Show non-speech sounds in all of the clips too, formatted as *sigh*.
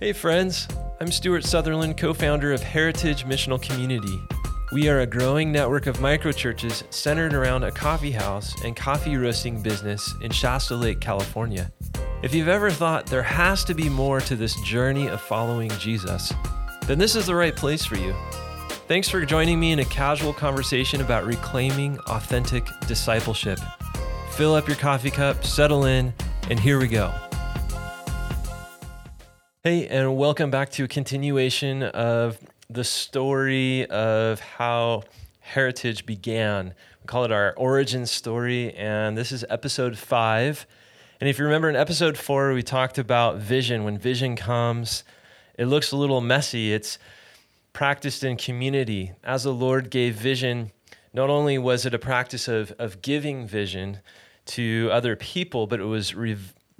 Hey, friends. I'm Stuart Sutherland, co founder of Heritage Missional Community. We are a growing network of microchurches centered around a coffee house and coffee roasting business in Shasta Lake, California. If you've ever thought there has to be more to this journey of following Jesus, then this is the right place for you. Thanks for joining me in a casual conversation about reclaiming authentic discipleship. Fill up your coffee cup, settle in, and here we go. Hey, and welcome back to a continuation of the story of how Heritage began. We call it our origin story, and this is episode five. And if you remember in episode four, we talked about vision. When vision comes, it looks a little messy. It's practiced in community. As the Lord gave vision, not only was it a practice of, of giving vision to other people, but it was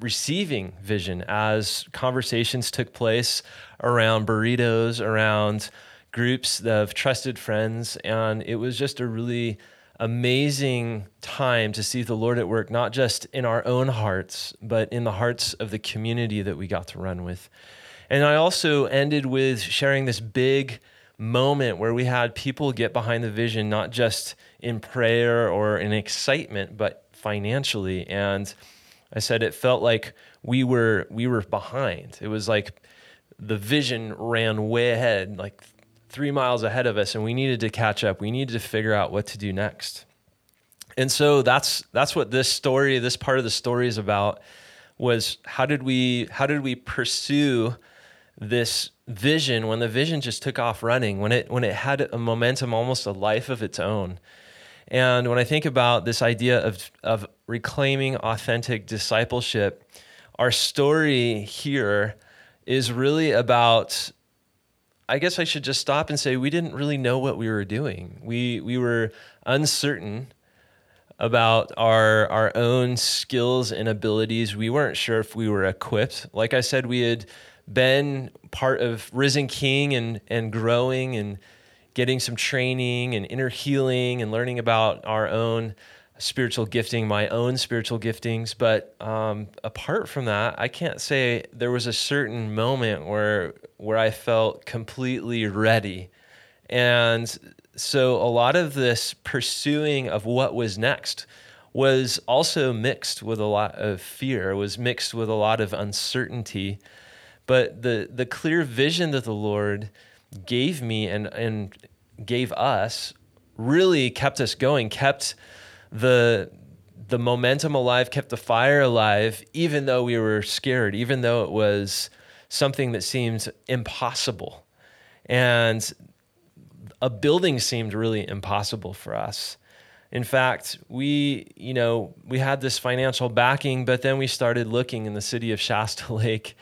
receiving vision as conversations took place around burritos, around groups of trusted friends. And it was just a really amazing time to see the Lord at work, not just in our own hearts, but in the hearts of the community that we got to run with. And I also ended with sharing this big moment where we had people get behind the vision, not just in prayer or in excitement, but financially. And I said it felt like we were we were behind. It was like the vision ran way ahead, like three miles ahead of us and we needed to catch up. We needed to figure out what to do next. And so that's that's what this story, this part of the story is about was how did we how did we pursue this vision when the vision just took off running, when it when it had a momentum almost a life of its own. And when I think about this idea of of reclaiming authentic discipleship, our story here is really about I guess I should just stop and say we didn't really know what we were doing. We we were uncertain about our our own skills and abilities. We weren't sure if we were equipped. Like I said, we had been part of Risen King and and growing and getting some training and inner healing and learning about our own spiritual gifting, my own spiritual giftings. But um, apart from that, I can't say there was a certain moment where where I felt completely ready. And so a lot of this pursuing of what was next was also mixed with a lot of fear, was mixed with a lot of uncertainty. But the the clear vision that the Lord gave me and and gave us really kept us going, kept the the momentum alive, kept the fire alive, even though we were scared, even though it was something that seemed impossible. And a building seemed really impossible for us. In fact, we, you know, we had this financial backing, but then we started looking in the city of Shasta *laughs* Lake.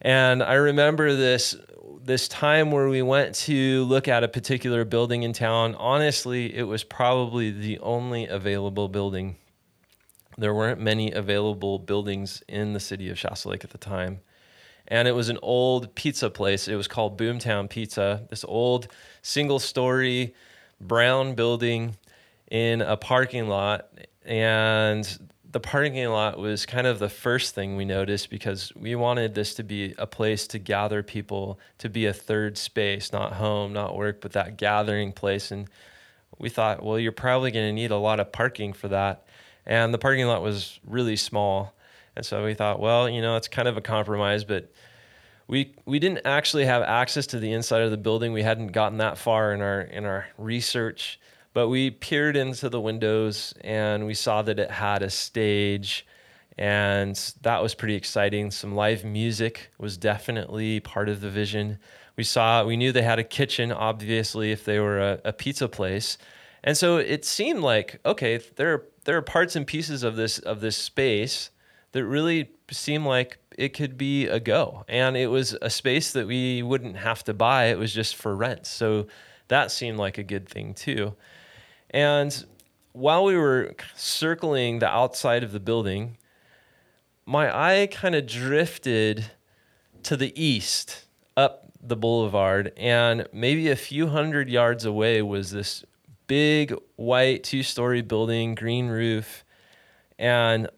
And I remember this this time where we went to look at a particular building in town, honestly, it was probably the only available building. There weren't many available buildings in the city of Shasta Lake at the time. And it was an old pizza place. It was called Boomtown Pizza, this old single story brown building in a parking lot. And the parking lot was kind of the first thing we noticed because we wanted this to be a place to gather people, to be a third space, not home, not work, but that gathering place. And we thought, well, you're probably going to need a lot of parking for that. And the parking lot was really small. And so we thought, well, you know, it's kind of a compromise, but we we didn't actually have access to the inside of the building. We hadn't gotten that far in our in our research. But we peered into the windows and we saw that it had a stage, and that was pretty exciting. Some live music was definitely part of the vision. We saw, we knew they had a kitchen, obviously, if they were a, a pizza place. And so it seemed like, okay, there are, there are parts and pieces of this of this space that really seemed like it could be a go. And it was a space that we wouldn't have to buy. It was just for rent. So that seemed like a good thing too. And while we were circling the outside of the building, my eye kind of drifted to the east up the boulevard, and maybe a few hundred yards away was this big white two story building, green roof. And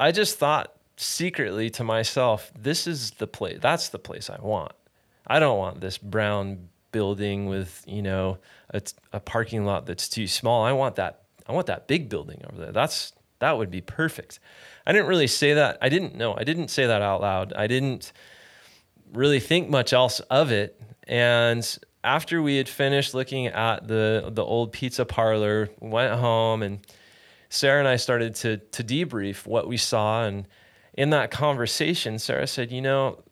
I just thought secretly to myself, this is the place, that's the place I want. I don't want this brown building with, you know, a, a parking lot that's too small. I want that I want that big building over there. That's that would be perfect. I didn't really say that. I didn't know. I didn't say that out loud. I didn't really think much else of it. And after we had finished looking at the the old pizza parlor, went home and Sarah and I started to to debrief what we saw and in that conversation Sarah said, "You know,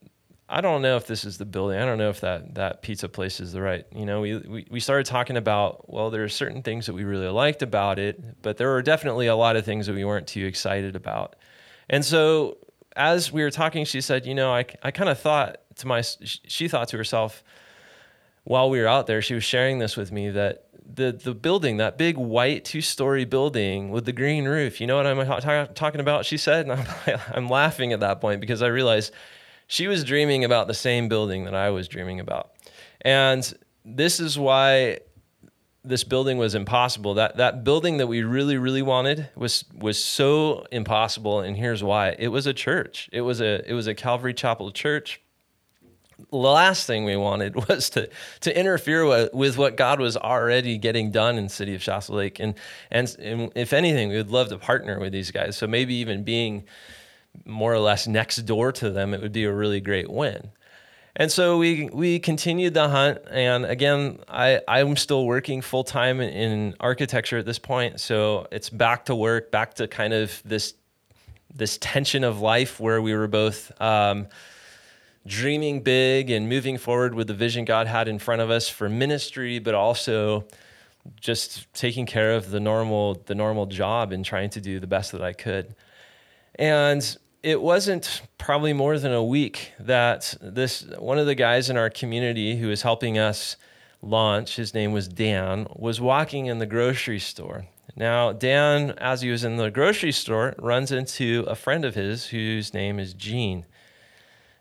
I don't know if this is the building. I don't know if that that pizza place is the right. You know, we, we we started talking about well, there are certain things that we really liked about it, but there were definitely a lot of things that we weren't too excited about. And so as we were talking, she said, you know, I I kind of thought to my she thought to herself while we were out there, she was sharing this with me that the the building, that big white two story building with the green roof, you know what I'm talking about? She said, and I'm, *laughs* I'm laughing at that point because I realized she was dreaming about the same building that I was dreaming about. And this is why this building was impossible. That that building that we really really wanted was was so impossible and here's why. It was a church. It was a it was a Calvary Chapel church. The last thing we wanted *laughs* was to to interfere with, with what God was already getting done in city of Shasta Lake and, and and if anything we would love to partner with these guys. So maybe even being more or less next door to them, it would be a really great win. And so we we continued the hunt, and again, I I'm still working full time in, in architecture at this point, so it's back to work, back to kind of this this tension of life where we were both um, dreaming big and moving forward with the vision God had in front of us for ministry, but also just taking care of the normal the normal job and trying to do the best that I could. And it wasn't probably more than a week that this one of the guys in our community who was helping us launch, his name was Dan, was walking in the grocery store. Now, Dan, as he was in the grocery store, runs into a friend of his whose name is Gene.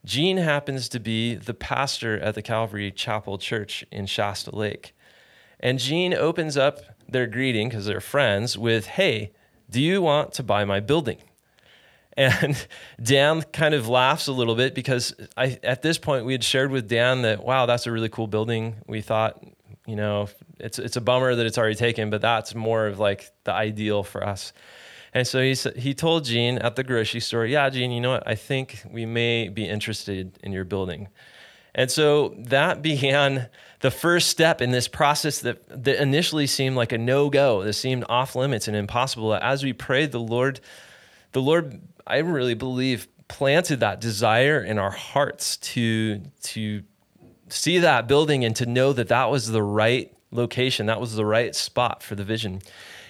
Gene happens to be the pastor at the Calvary Chapel Church in Shasta Lake. And Gene opens up their greeting because they're friends with, Hey, do you want to buy my building? And *laughs* Dan kind of laughs a little bit because I, at this point we had shared with Dan that, wow, that's a really cool building. We thought, you know, it's, it's a bummer that it's already taken, but that's more of like the ideal for us. And so he he told Gene at the grocery store, yeah, Gene, you know what? I think we may be interested in your building. And so that *laughs* began the first step in this process that, that initially seemed like a no go, that seemed off limits and impossible. As we prayed, the Lord, the Lord I really believe planted that desire in our hearts to to see that building and to know that that was the right location, that was the right spot for the vision.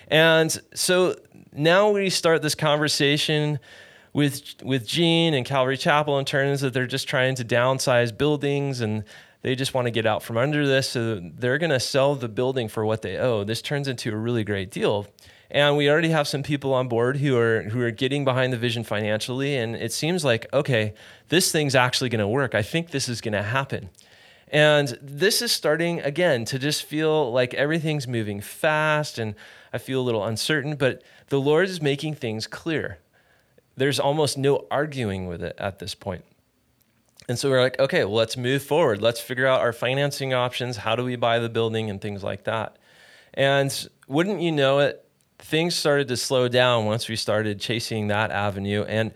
And so now we start this conversation with with Gene and Calvary Chapel in terms that they're just trying to downsize buildings and they just want to get out from under this. So they're going to sell the building for what they owe. This turns into a really great deal and we already have some people on board who are who are getting behind the vision financially. And it seems like okay this thing's actually going to work. I think this is going to happen. And this is starting again to just feel like everything's moving fast and i feel a little uncertain but the lord is making things clear. There's almost no arguing with it at this point. And so we're like okay well let's move forward. Let's figure out our financing options. How do we buy the building and things like that? And wouldn't you know it things started to slow down once we started chasing that avenue. And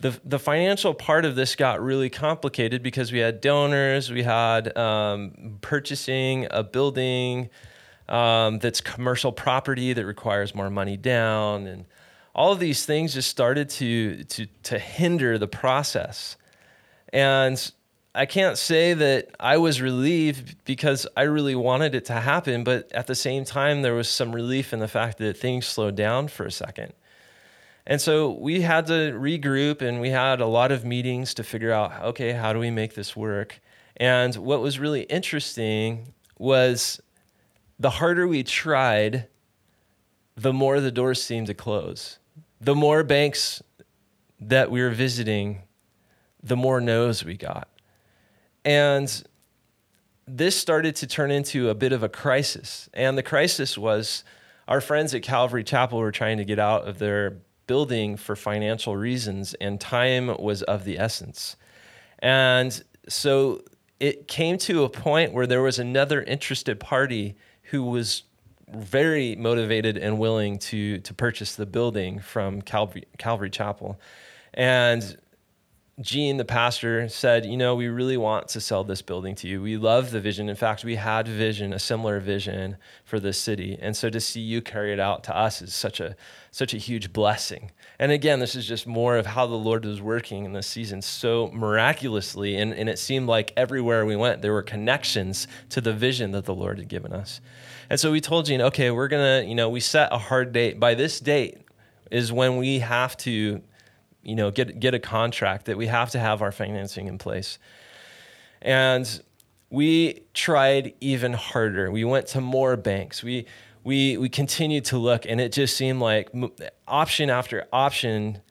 the, the financial part of this got really complicated because we had donors, we had um, purchasing a building um, that's commercial property that requires more money down, and all of these things just started to to to hinder the process. And I can't say that I was relieved because I really wanted it to happen, but at the same time, there was some relief in the fact that things slowed down for a second. And so we had to regroup and we had a lot of meetings to figure out okay, how do we make this work? And what was really interesting was the harder we tried, the more the doors seemed to close. The more banks that we were visiting, the more no's we got. And this started to turn into a bit of a crisis. And the crisis was our friends at Calvary Chapel were trying to get out of their building for financial reasons, and time was of the essence. And so it came to a point where there was another interested party who was very motivated and willing to to purchase the building from Calvary, Calvary Chapel. And Gene, the pastor, said, You know, we really want to sell this building to you. We love the vision. In fact, we had vision, a similar vision for this city. And so to see you carry it out to us is such a such a huge blessing. And again, this is just more of how the Lord was working in this season so miraculously. And, and it seemed like everywhere we went, there were connections to the vision that the Lord had given us. And so we told Gene, okay, we're gonna, you know, we set a hard date. By this date is when we have to you know, get get a contract that we have to have our financing in place. And we tried even harder. We went to more banks. We we we continued to look, and it just seemed like option after option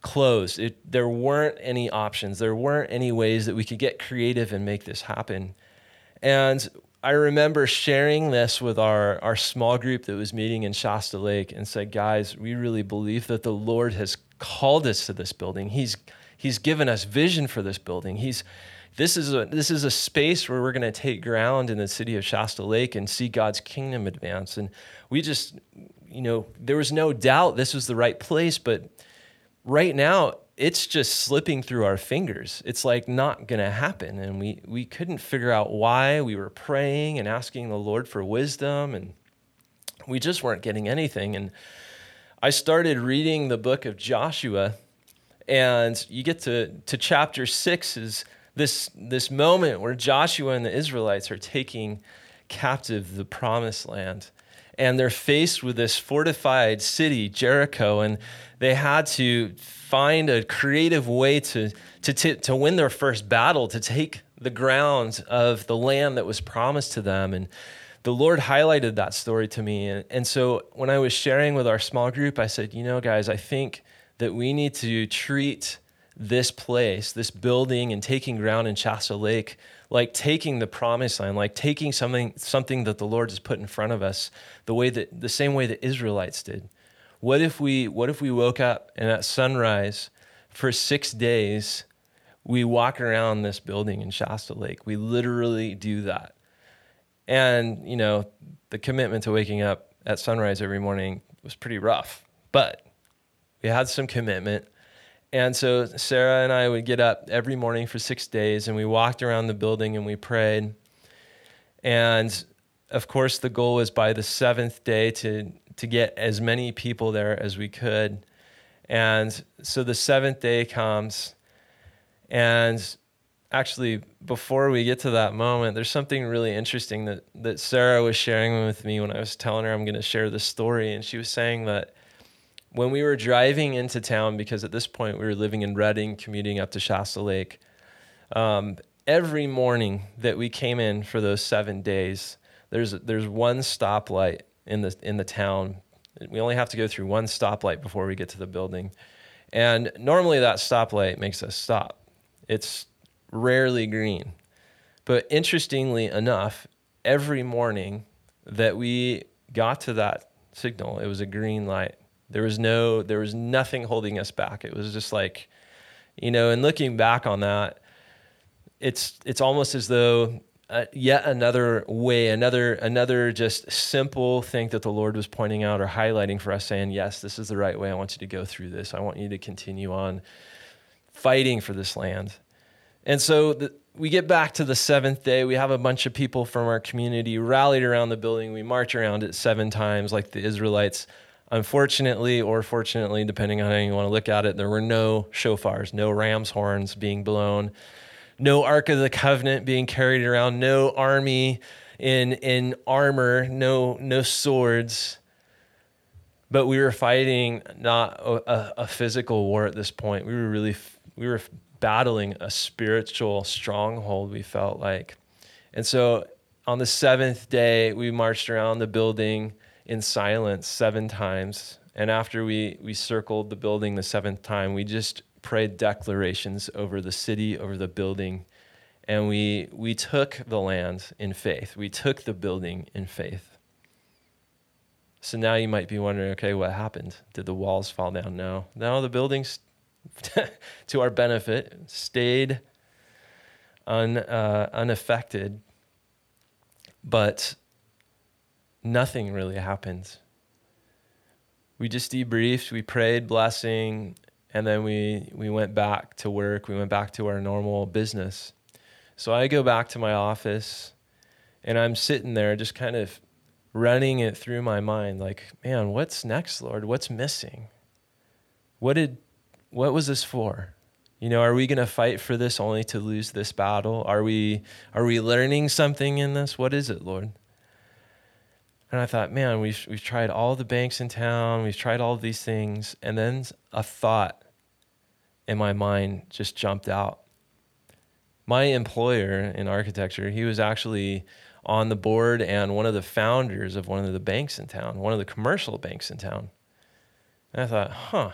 closed. It, there weren't any options. There weren't any ways that we could get creative and make this happen. And I remember sharing this with our, our small group that was meeting in Shasta Lake and said, guys, we really believe that the Lord has called us to this building. He's he's given us vision for this building. He's this is a this is a space where we're going to take ground in the city of Shasta Lake and see God's kingdom advance. And we just you know, there was no doubt this was the right place, but right now it's just slipping through our fingers. It's like not going to happen and we we couldn't figure out why. We were praying and asking the Lord for wisdom and we just weren't getting anything and I started reading the book of Joshua, and you get to, to chapter six is this, this moment where Joshua and the Israelites are taking captive the promised land. And they're faced with this fortified city, Jericho, and they had to find a creative way to, to, to, to win their first battle, to take the ground of the land that was promised to them. And the Lord highlighted that story to me. And, and so when I was sharing with our small group, I said, you know, guys, I think that we need to treat this place, this building, and taking ground in Shasta Lake, like taking the promised land, like taking something, something that the Lord has put in front of us, the way that the same way the Israelites did. What if we what if we woke up and at sunrise for six days we walk around this building in Shasta Lake? We literally do that. And, you know, the commitment to waking up at sunrise every morning was pretty rough, but we had some commitment. And so Sarah and I would get up every morning for six days and we walked around the building and we prayed. And of course, the goal was by the seventh day to, to get as many people there as we could. And so the seventh day comes, and actually before we get to that moment there's something really interesting that that sarah was sharing with me when i was telling her i'm going to share this story. And she was saying that when we were driving into town because at this point we were living in redding commuting up to shasta lake um, every morning that we came in for those seven days there's there's one stoplight in the in the town. We only have to go through one stoplight before we get to the building. And normally that stoplight makes us stop. It's rarely green. But interestingly enough, every morning that we got to that signal, it was a green light. There was no, there was nothing holding us back. It was just like, you know, and looking back on that, it's it's almost as though uh, yet another way, another another just simple thing that the Lord was pointing out or highlighting for us, saying, "Yes, this is the right way. I want you to go through this. I want you to continue on fighting for this land." And so the, we get back to the seventh day. We have a bunch of people from our community rallied around the building. We march around it seven times like the Israelites. Unfortunately, or fortunately, depending on how you want to look at it, there were no shofars, no ram's horns being blown, no Ark of the Covenant being carried around, no army in, in armor, no, no swords. But we were fighting not a, a physical war at this point. We were really, we were battling a spiritual stronghold, we felt like. And so on the seventh day, we marched around the building in silence seven times. And after we, we circled the building the seventh time, we just prayed declarations over the city, over the building. And we, we took the land in faith, we took the building in faith. So now you might be wondering okay, what happened? Did the walls fall down? No. No, the building's *laughs* to our benefit, stayed un, uh, unaffected, but nothing really happened. We just debriefed, we prayed blessing, and then we, we went back to work. We went back to our normal business. So I go back to my office and I'm sitting there just kind of running it through my mind like, man, what's next, Lord? What's missing? What did what was this for? You know, are we going to fight for this only to lose this battle? Are we are we learning something in this? What is it, Lord? And I thought, man, we've we've tried all the banks in town, we've tried all these things, and then a thought in my mind just jumped out. My employer in architecture, he was actually on the board and one of the founders of one of the banks in town, one of the commercial banks in town. And I thought, huh,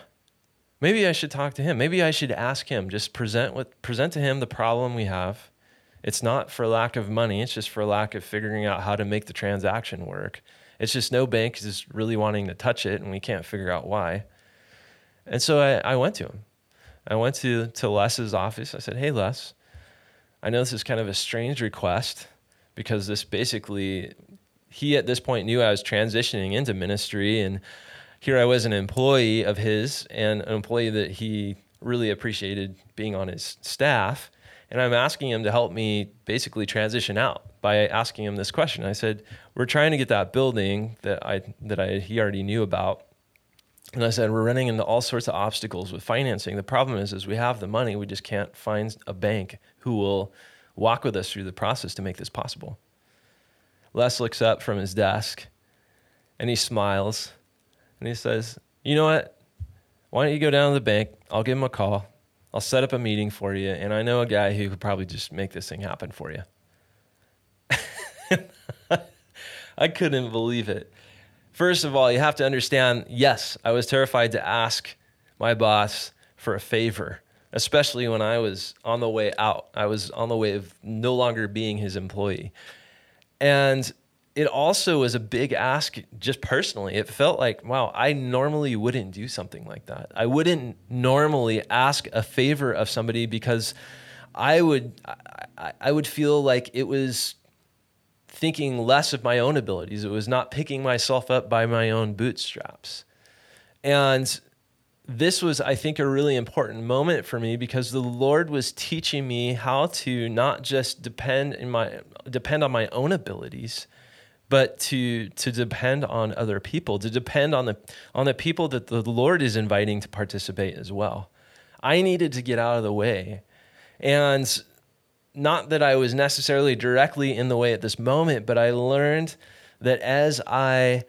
maybe I should talk to him. Maybe I should ask him, just present with present to him the problem we have. It's not for lack of money, it's just for lack of figuring out how to make the transaction work. It's just no bank is really wanting to touch it and we can't figure out why. And so I, I went to him. I went to, to Les's office. I said, Hey, Les, I know this is kind of a strange request because this basically, he at this point knew I was transitioning into ministry and here I was an employee of his and an employee that he really appreciated being on his staff. And I'm asking him to help me basically transition out by asking him this question. I said, "We're trying to get that building that I that I he already knew about." And I said, "We're running into all sorts of obstacles with financing. The problem is is we have the money, we just can't find a bank who will walk with us through the process to make this possible." Les looks up from his desk and he smiles and he says, You know what? Why don't you go down to the bank? I'll give him a call. I'll set up a meeting for you. And I know a guy who could probably just make this thing happen for you. *laughs* I couldn't believe it. First of all, you have to understand yes, I was terrified to ask my boss for a favor, especially when I was on the way out. I was on the way of no longer being his employee. And it also was a big ask just personally. It felt like, wow, I normally wouldn't do something like that. I wouldn't normally ask a favor of somebody because I would I, I would feel like it was thinking less of my own abilities. It was not picking myself up by my own bootstraps. And this was, I think, a really important moment for me because the Lord was teaching me how to not just depend in my depend on my own abilities, but to to depend on other people, to depend on the on the people that the Lord is inviting to participate as well. I needed to get out of the way. And not that I was necessarily directly in the way at this moment, but I learned that as I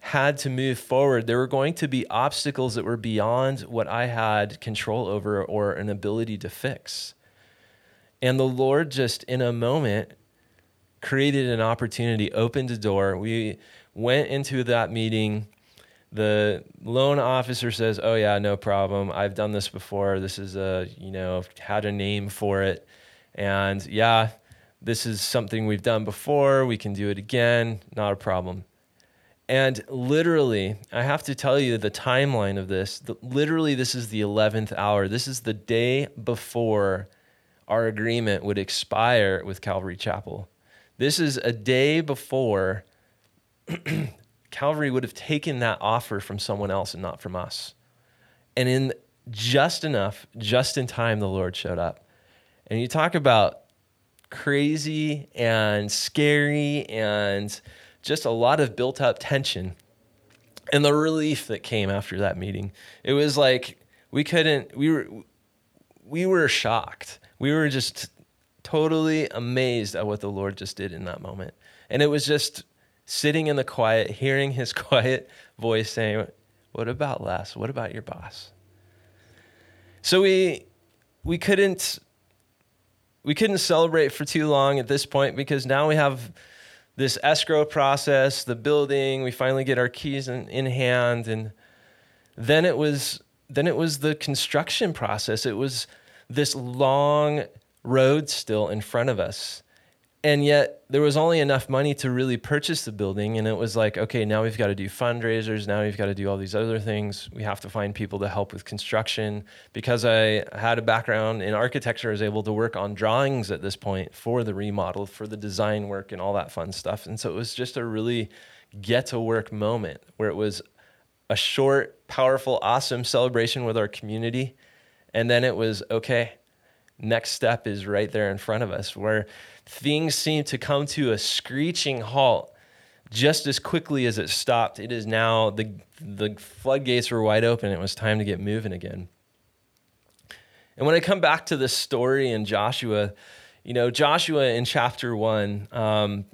had to move forward, there were going to be obstacles that were beyond what I had control over or an ability to fix. And the Lord just in a moment created an opportunity, opened a door. We went into that meeting. The loan officer says, "Oh yeah, no problem. I've done this before. This is a, you know, had a name for it. And yeah, this is something we've done before. We can do it again. Not a problem." And literally, I have to tell you the timeline of this. The, literally, this is the 11th hour. This is the day before our agreement would expire with Calvary Chapel. This is a day before *clears throat* Calvary would have taken that offer from someone else and not from us. And in just enough, just in time, the Lord showed up. And you talk about crazy and scary and just a lot of built up tension and the relief that came after that meeting. It was like we couldn't, we were, we were shocked. We were just totally amazed at what the Lord just did in that moment. And it was just sitting in the quiet, hearing his *laughs* quiet voice saying, What about Les? What about your boss? So we we couldn't we couldn't celebrate for too long at this point because now we have this escrow process, the building, we finally get our keys in, in hand and then it was then it was the construction process. It was this long road still in front of us. and yet there was only enough money to really purchase the building and it was like okay now we've got to do fundraisers now we've got to do all these other things. We have to find people to help with construction. Because i had a background in architecture i was able to work on drawings at this point for the remodel for the design work and all that fun stuff. And so it was just a really get to work moment where it was a short powerful awesome celebration with our community. And then it was okay next step is right there in front of us where things seem to come to a screeching halt just as quickly as it stopped. It is now the the floodgates were wide open. It was time to get moving again. And when I come back to this story in Joshua, you know, Joshua in chapter one, um,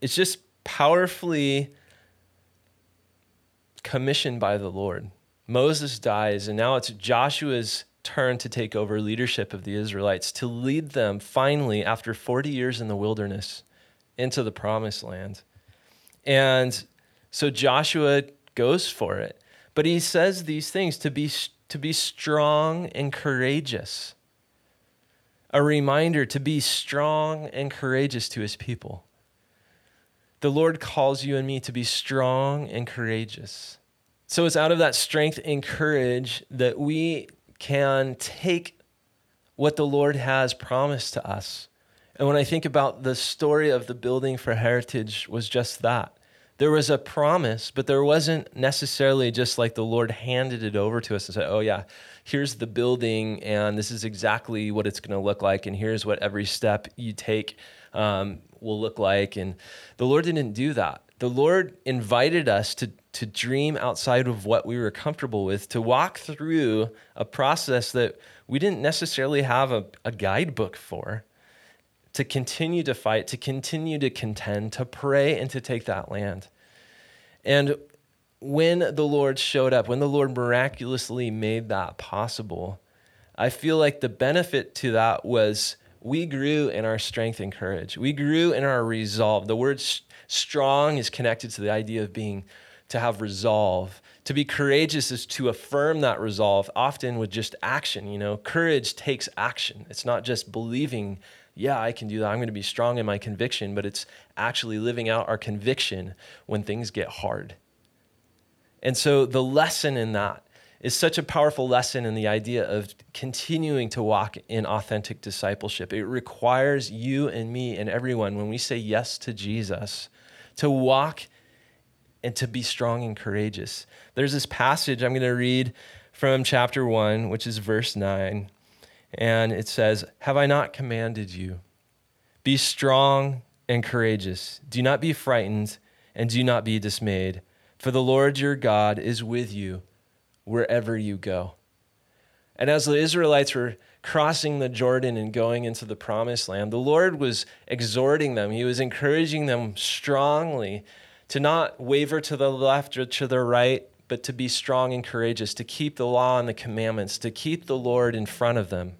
it's just powerfully commissioned by the Lord. Moses dies, and now it's Joshua's turn to take over leadership of the Israelites, to lead them finally, after 40 years in the wilderness, into the promised land. And so Joshua goes for it. But he says these things to be, to be strong and courageous. A reminder to be strong and courageous to his people. The Lord calls you and me to be strong and courageous. So it's out of that strength and courage that we can take what the Lord has promised to us. And when I think about the story of the building for heritage was just that. There was a promise, but there wasn't necessarily just like the Lord handed it over to us and said, "Oh yeah, here's the building, and this is exactly what it's going to look like, and here's what every step you take um, will look like." And the Lord didn't do that. The Lord invited us to to dream outside of what we were comfortable with, to walk through a process that we didn't necessarily have a, a guidebook for, to continue to fight, to continue to contend, to pray, and to take that land. And when the Lord showed up, when the Lord miraculously made that possible, I feel like the benefit to that was we grew in our strength and courage. We grew in our resolve. The word strong is connected to the idea of being to have resolve. To be courageous is to affirm that resolve, often with just action. You know, courage takes action. It's not just believing, yeah, I can do that. I'm going to be strong in my conviction, but it's actually living out our conviction when things get hard. And so the lesson in that is such a powerful lesson in the idea of continuing to walk in authentic discipleship. It requires you and me and everyone, when we say yes to Jesus, to walk and to be strong and courageous. There's this passage I'm going to read from chapter 1, which is verse 9. And it says, Have I not commanded you? Be strong and courageous. Do not be frightened and do not be dismayed, for the Lord your God is with you wherever you go. And as the Israelites were crossing the Jordan and going into the promised land, the Lord was exhorting them, He was encouraging them strongly to not waver to the left or to the right, but to be strong and courageous, to keep the law and the commandments, to keep the Lord in front of them.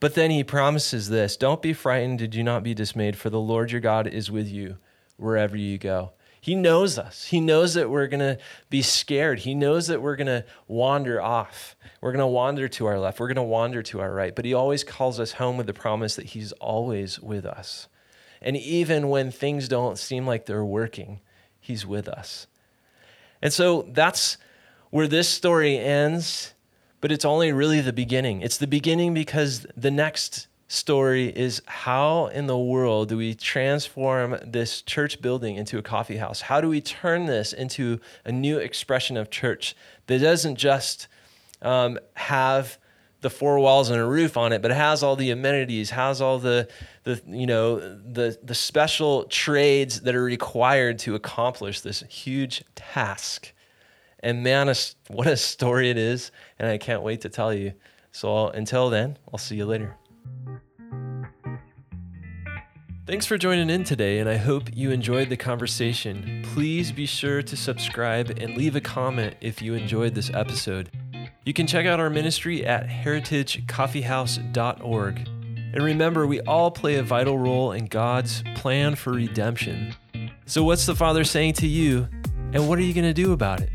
But then he promises this Don't be frightened, and do not be dismayed, for the Lord your God is with you wherever you go. He knows us. He knows that we're going to be scared. He knows that we're going to wander off. We're going to wander to our left. We're going to wander to our right. But He always calls us home with the promise that He's always with us. And even when things don't seem like they're working, He's with us. And so that's where this story ends, but it's only really the beginning. It's the beginning because the next story is how in the world do we transform this church building into a coffee house? How do we turn this into a new expression of church that doesn't just um, have the four walls and a roof on it, but it has all the amenities, has all the the you know the the special trades that are required to accomplish this huge task. And man, what a story it is, and I can't wait to tell you. So I'll, until then, I'll see you later. Thanks for joining in today, and I hope you enjoyed the conversation. Please be sure to subscribe and leave a comment if you enjoyed this episode. You can check out our ministry at heritagecoffeehouse.org. And remember, we all play a vital role in God's plan for redemption. So, what's the Father saying to you, and what are you going to do about it?